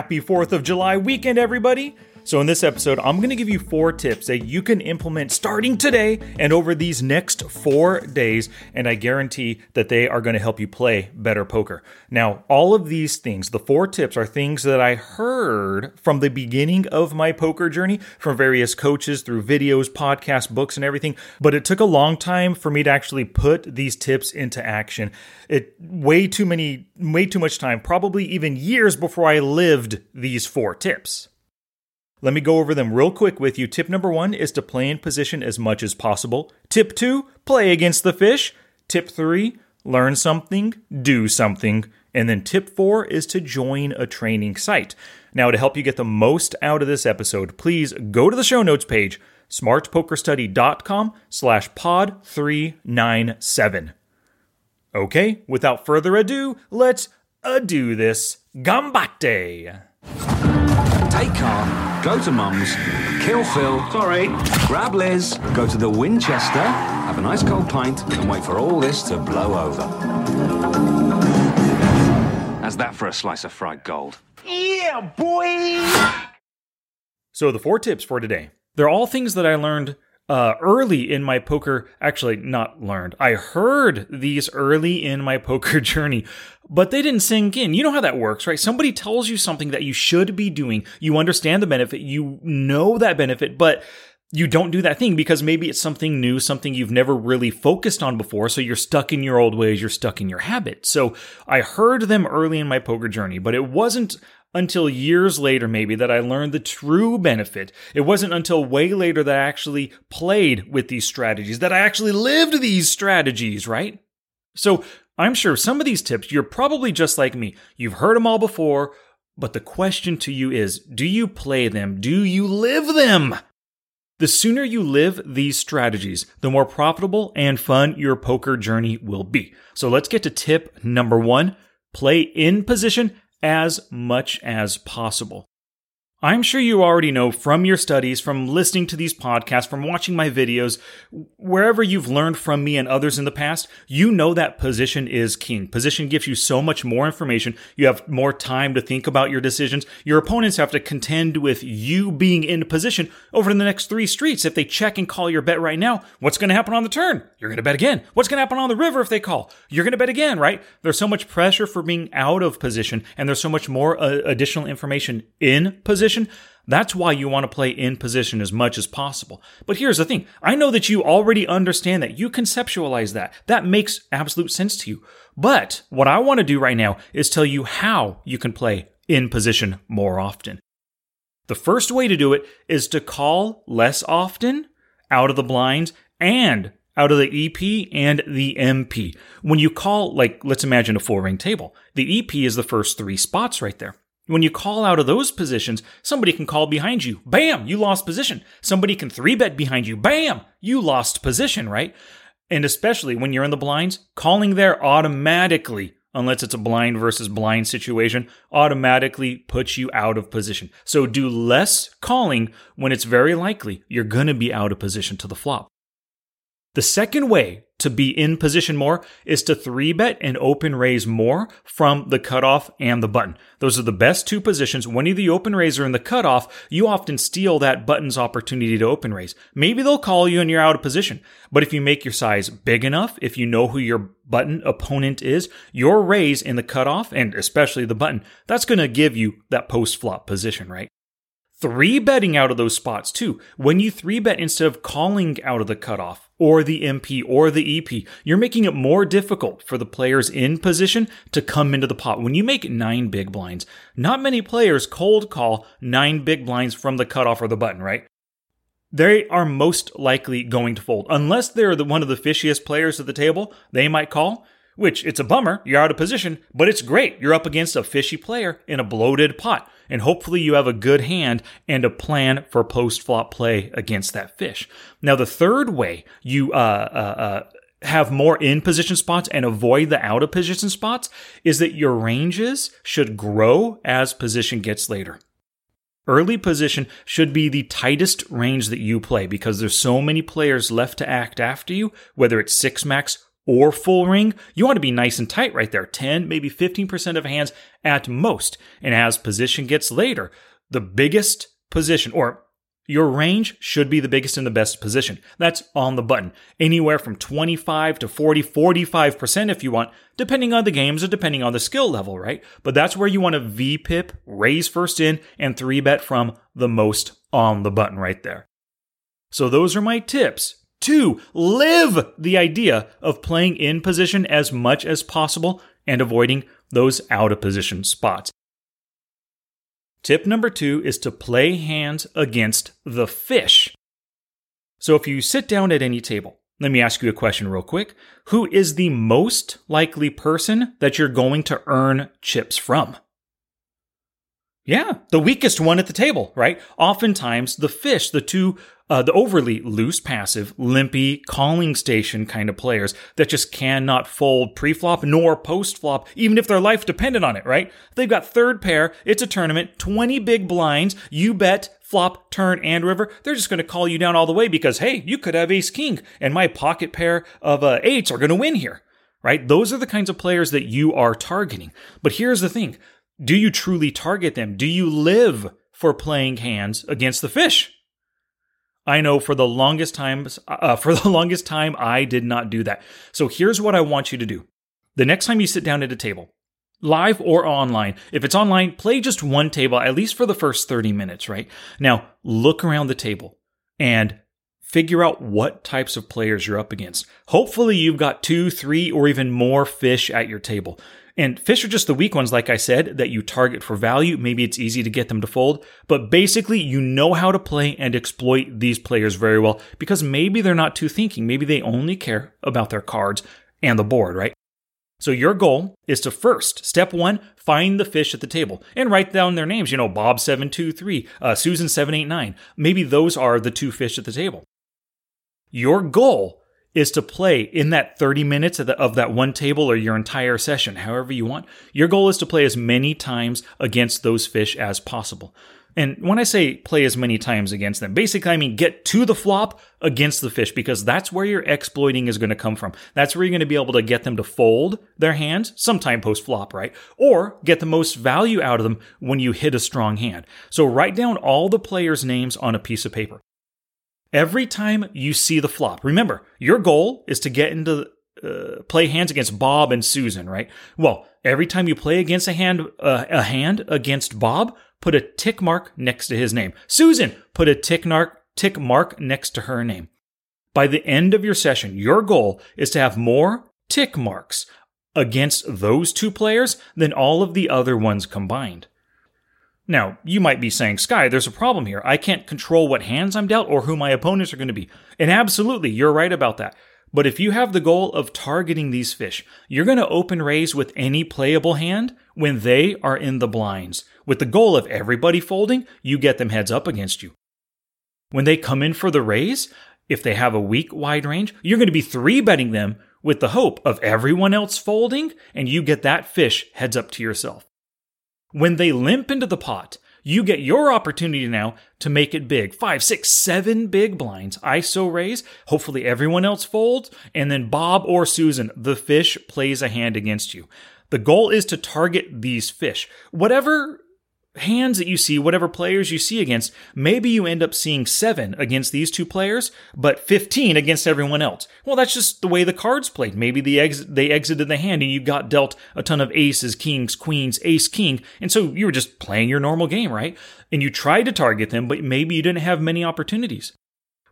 Happy 4th of July weekend, everybody! So, in this episode, I'm going to give you four tips that you can implement starting today and over these next four days, and I guarantee that they are going to help you play better poker. Now, all of these things, the four tips, are things that I heard from the beginning of my poker journey from various coaches through videos, podcasts, books, and everything, but it took a long time for me to actually put these tips into action. It way too many, way too much time, probably even years before I lived these four tips. Let me go over them real quick with you. Tip number one is to play in position as much as possible. Tip two, play against the fish. Tip three, learn something, do something. And then tip four is to join a training site. Now, to help you get the most out of this episode, please go to the show notes page, smartpokerstudy.com slash pod 397. Okay, without further ado, let's ado this. Gambate! Take car, go to Mum's, kill Phil. Sorry. Grab Liz, go to the Winchester, have a nice cold pint, and wait for all this to blow over. How's that for a slice of fried gold? Yeah, boy! So, the four tips for today. They're all things that I learned uh, early in my poker. Actually, not learned. I heard these early in my poker journey, but they didn't sink in. You know how that works, right? Somebody tells you something that you should be doing. You understand the benefit. You know that benefit, but you don't do that thing because maybe it's something new, something you've never really focused on before. So you're stuck in your old ways, you're stuck in your habits. So I heard them early in my poker journey, but it wasn't until years later, maybe, that I learned the true benefit. It wasn't until way later that I actually played with these strategies, that I actually lived these strategies, right? So I'm sure some of these tips, you're probably just like me. You've heard them all before, but the question to you is do you play them? Do you live them? The sooner you live these strategies, the more profitable and fun your poker journey will be. So let's get to tip number one play in position as much as possible. I'm sure you already know from your studies, from listening to these podcasts, from watching my videos, wherever you've learned from me and others in the past, you know that position is king. Position gives you so much more information. You have more time to think about your decisions. Your opponents have to contend with you being in position over the next three streets. If they check and call your bet right now, what's going to happen on the turn? You're going to bet again. What's going to happen on the river if they call? You're going to bet again, right? There's so much pressure for being out of position, and there's so much more uh, additional information in position position. That's why you want to play in position as much as possible. But here's the thing I know that you already understand that. You conceptualize that. That makes absolute sense to you. But what I want to do right now is tell you how you can play in position more often. The first way to do it is to call less often out of the blinds and out of the EP and the MP. When you call, like, let's imagine a full ring table, the EP is the first three spots right there. When you call out of those positions, somebody can call behind you. Bam, you lost position. Somebody can three bet behind you. Bam, you lost position, right? And especially when you're in the blinds, calling there automatically, unless it's a blind versus blind situation, automatically puts you out of position. So do less calling when it's very likely you're going to be out of position to the flop. The second way to be in position more is to three bet and open raise more from the cutoff and the button. Those are the best two positions. When you're the open raiser and the cutoff, you often steal that button's opportunity to open raise. Maybe they'll call you and you're out of position. But if you make your size big enough, if you know who your button opponent is, your raise in the cutoff and especially the button, that's going to give you that post flop position, right? Three betting out of those spots too. When you three bet instead of calling out of the cutoff or the MP or the EP, you're making it more difficult for the players in position to come into the pot. When you make nine big blinds, not many players cold call nine big blinds from the cutoff or the button, right? They are most likely going to fold. Unless they're the, one of the fishiest players at the table, they might call which it's a bummer, you're out of position, but it's great. You're up against a fishy player in a bloated pot, and hopefully you have a good hand and a plan for post flop play against that fish. Now, the third way you uh, uh, uh, have more in position spots and avoid the out of position spots is that your ranges should grow as position gets later. Early position should be the tightest range that you play because there's so many players left to act after you, whether it's six max or full ring, you want to be nice and tight right there 10, maybe 15% of hands at most. And as position gets later, the biggest position, or your range should be the biggest and the best position. That's on the button. Anywhere from 25 to 40, 45% if you want, depending on the games or depending on the skill level, right? But that's where you want to VPIP, raise first in, and 3 bet from the most on the button right there. So those are my tips. Two, live the idea of playing in position as much as possible and avoiding those out of position spots. Tip number two is to play hands against the fish. So if you sit down at any table, let me ask you a question real quick. Who is the most likely person that you're going to earn chips from? Yeah, the weakest one at the table, right? Oftentimes, the fish, the two uh, the overly loose, passive, limpy, calling station kind of players that just cannot fold pre-flop nor post-flop, even if their life depended on it, right? They've got third pair, it's a tournament, 20 big blinds, you bet, flop, turn, and river. They're just going to call you down all the way because, hey, you could have ace king, and my pocket pair of uh, eights are going to win here, right? Those are the kinds of players that you are targeting. But here's the thing. Do you truly target them? Do you live for playing hands against the fish? I know for the longest time, uh, for the longest time, I did not do that. So here's what I want you to do. The next time you sit down at a table, live or online, if it's online, play just one table, at least for the first 30 minutes, right? Now, look around the table and figure out what types of players you're up against. Hopefully, you've got two, three, or even more fish at your table. And fish are just the weak ones, like I said, that you target for value. Maybe it's easy to get them to fold, but basically you know how to play and exploit these players very well because maybe they're not too thinking. Maybe they only care about their cards and the board, right? So your goal is to first, step one, find the fish at the table and write down their names. You know, Bob723, uh, Susan789. Maybe those are the two fish at the table. Your goal is to play in that 30 minutes of, the, of, that one table or your entire session, however you want. Your goal is to play as many times against those fish as possible. And when I say play as many times against them, basically I mean get to the flop against the fish because that's where your exploiting is going to come from. That's where you're going to be able to get them to fold their hands sometime post flop, right? Or get the most value out of them when you hit a strong hand. So write down all the players' names on a piece of paper. Every time you see the flop, remember, your goal is to get into uh, play hands against Bob and Susan, right? Well, every time you play against a hand, uh, a hand against Bob, put a tick mark next to his name. Susan, put a tick mark, tick mark next to her name. By the end of your session, your goal is to have more tick marks against those two players than all of the other ones combined. Now, you might be saying, Sky, there's a problem here. I can't control what hands I'm dealt or who my opponents are going to be. And absolutely, you're right about that. But if you have the goal of targeting these fish, you're going to open raise with any playable hand when they are in the blinds. With the goal of everybody folding, you get them heads up against you. When they come in for the raise, if they have a weak wide range, you're going to be three betting them with the hope of everyone else folding and you get that fish heads up to yourself. When they limp into the pot, you get your opportunity now to make it big. Five, six, seven big blinds. ISO raise. Hopefully everyone else folds. And then Bob or Susan, the fish plays a hand against you. The goal is to target these fish. Whatever hands that you see, whatever players you see against, maybe you end up seeing seven against these two players, but 15 against everyone else. Well, that's just the way the cards played. Maybe the ex- they exited the hand and you got dealt a ton of aces, kings, queens, ace, king. And so you were just playing your normal game, right? And you tried to target them, but maybe you didn't have many opportunities.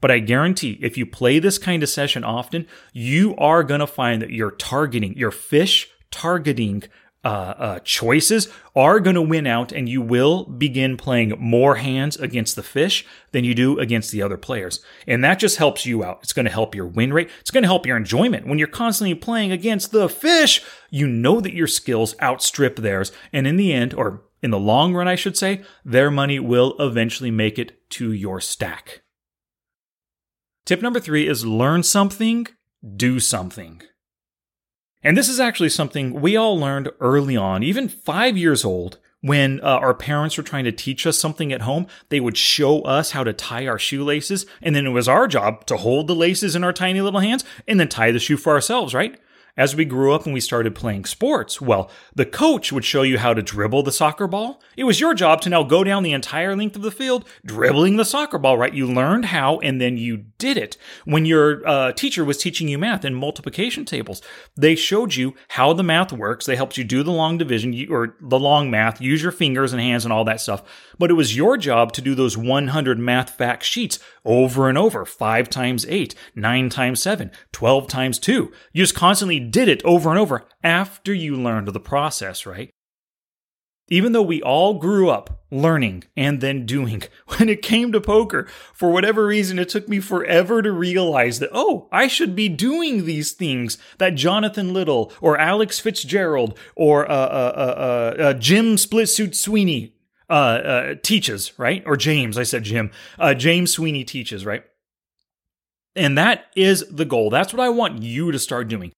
But I guarantee if you play this kind of session often, you are going to find that you're targeting, your fish targeting uh, uh, choices are going to win out, and you will begin playing more hands against the fish than you do against the other players. And that just helps you out. It's going to help your win rate. It's going to help your enjoyment. When you're constantly playing against the fish, you know that your skills outstrip theirs. And in the end, or in the long run, I should say, their money will eventually make it to your stack. Tip number three is learn something, do something. And this is actually something we all learned early on, even five years old, when uh, our parents were trying to teach us something at home, they would show us how to tie our shoelaces, and then it was our job to hold the laces in our tiny little hands and then tie the shoe for ourselves, right? As we grew up and we started playing sports, well, the coach would show you how to dribble the soccer ball. It was your job to now go down the entire length of the field dribbling the soccer ball, right? You learned how and then you did it. When your uh, teacher was teaching you math and multiplication tables, they showed you how the math works. They helped you do the long division or the long math, use your fingers and hands and all that stuff. But it was your job to do those 100 math fact sheets over and over 5 times 8, 9 times 7, 12 times 2. You just constantly did it over and over after you learned the process, right? Even though we all grew up learning and then doing, when it came to poker, for whatever reason, it took me forever to realize that, oh, I should be doing these things that Jonathan Little or Alex Fitzgerald or uh, uh, uh, uh Jim Splitsuit Sweeney uh, uh, teaches, right? Or James, I said Jim. James Sweeney teaches, right? And that is the goal. That's what I want you to start doing.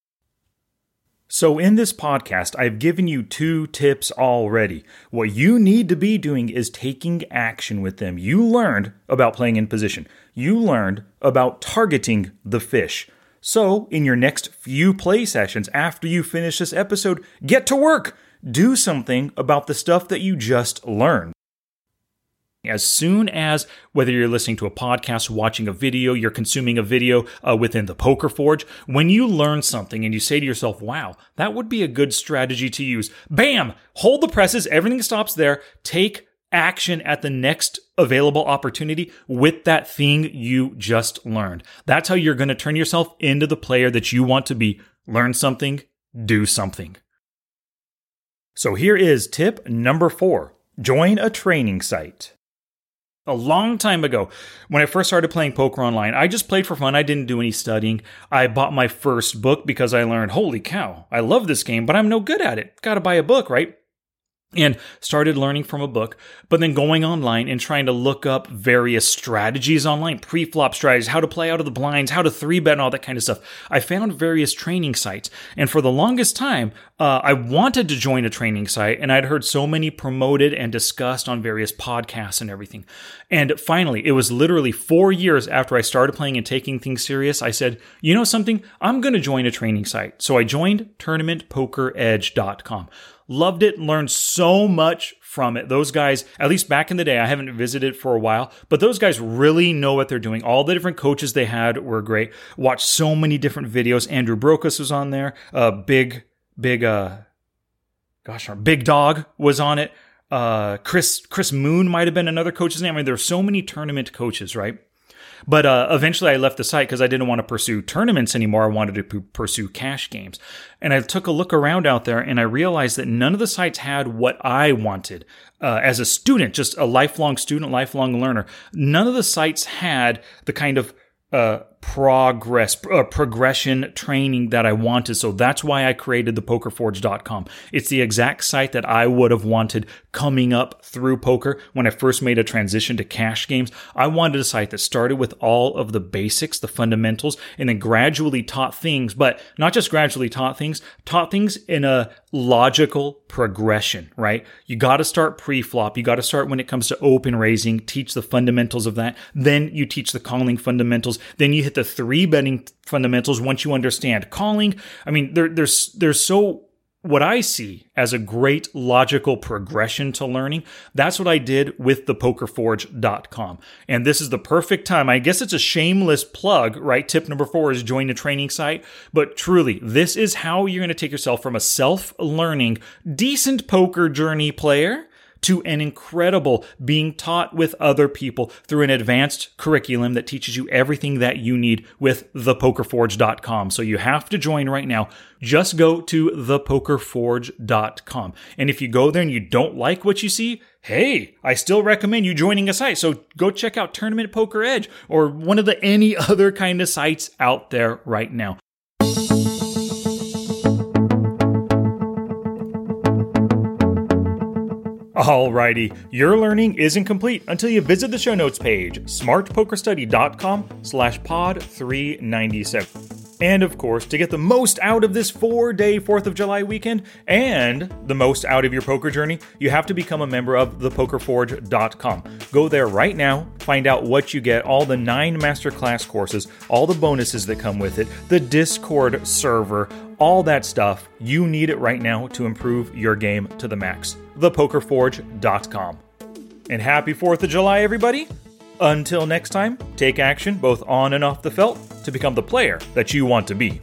So, in this podcast, I've given you two tips already. What you need to be doing is taking action with them. You learned about playing in position, you learned about targeting the fish. So, in your next few play sessions after you finish this episode, get to work. Do something about the stuff that you just learned. As soon as, whether you're listening to a podcast, watching a video, you're consuming a video uh, within the Poker Forge, when you learn something and you say to yourself, wow, that would be a good strategy to use, bam, hold the presses, everything stops there, take action at the next available opportunity with that thing you just learned. That's how you're going to turn yourself into the player that you want to be. Learn something, do something. So here is tip number four join a training site a long time ago when I first started playing poker online. I just played for fun. I didn't do any studying. I bought my first book because I learned, holy cow, I love this game, but I'm no good at it. Got to buy a book, right? And started learning from a book, but then going online and trying to look up various strategies online, pre-flop strategies, how to play out of the blinds, how to three bet, and all that kind of stuff. I found various training sites, and for the longest time, uh, I wanted to join a training site, and I'd heard so many promoted and discussed on various podcasts and everything. And finally, it was literally four years after I started playing and taking things serious. I said, you know something? I'm going to join a training site. So I joined TournamentPokerEdge.com. Loved it, and learned so much from it. Those guys, at least back in the day, I haven't visited for a while, but those guys really know what they're doing. All the different coaches they had were great. Watched so many different videos. Andrew Brokos was on there. Uh, big, big, uh, gosh, our Big Dog was on it. Uh, Chris Chris Moon might have been another coach's name. I mean, there are so many tournament coaches, right? But uh, eventually, I left the site because I didn't want to pursue tournaments anymore. I wanted to p- pursue cash games. And I took a look around out there and I realized that none of the sites had what I wanted uh, as a student, just a lifelong student, lifelong learner. None of the sites had the kind of uh, progress, uh, progression training that I wanted. So that's why I created the pokerforge.com. It's the exact site that I would have wanted coming up through poker when I first made a transition to cash games. I wanted a site that started with all of the basics, the fundamentals, and then gradually taught things, but not just gradually taught things, taught things in a logical progression, right? You got to start pre-flop. You got to start when it comes to open raising, teach the fundamentals of that. Then you teach the calling fundamentals. Then you hit the three betting fundamentals once you understand calling. I mean, there, there's there's so what I see as a great logical progression to learning, that's what I did with the pokerforge.com. And this is the perfect time. I guess it's a shameless plug, right? Tip number four is join a training site. But truly, this is how you're going to take yourself from a self learning, decent poker journey player to an incredible being taught with other people through an advanced curriculum that teaches you everything that you need with thepokerforge.com. So you have to join right now. Just go to thepokerforge.com. And if you go there and you don't like what you see, hey, I still recommend you joining a site. So go check out Tournament Poker Edge or one of the any other kind of sites out there right now. Alrighty, your learning isn't complete until you visit the show notes page, smartpokerstudy.com slash pod 397. And of course, to get the most out of this four day 4th of July weekend and the most out of your poker journey, you have to become a member of thepokerforge.com. Go there right now, find out what you get, all the nine masterclass courses, all the bonuses that come with it, the Discord server, all that stuff. You need it right now to improve your game to the max. Thepokerforge.com. And happy 4th of July, everybody! Until next time, take action both on and off the felt to become the player that you want to be.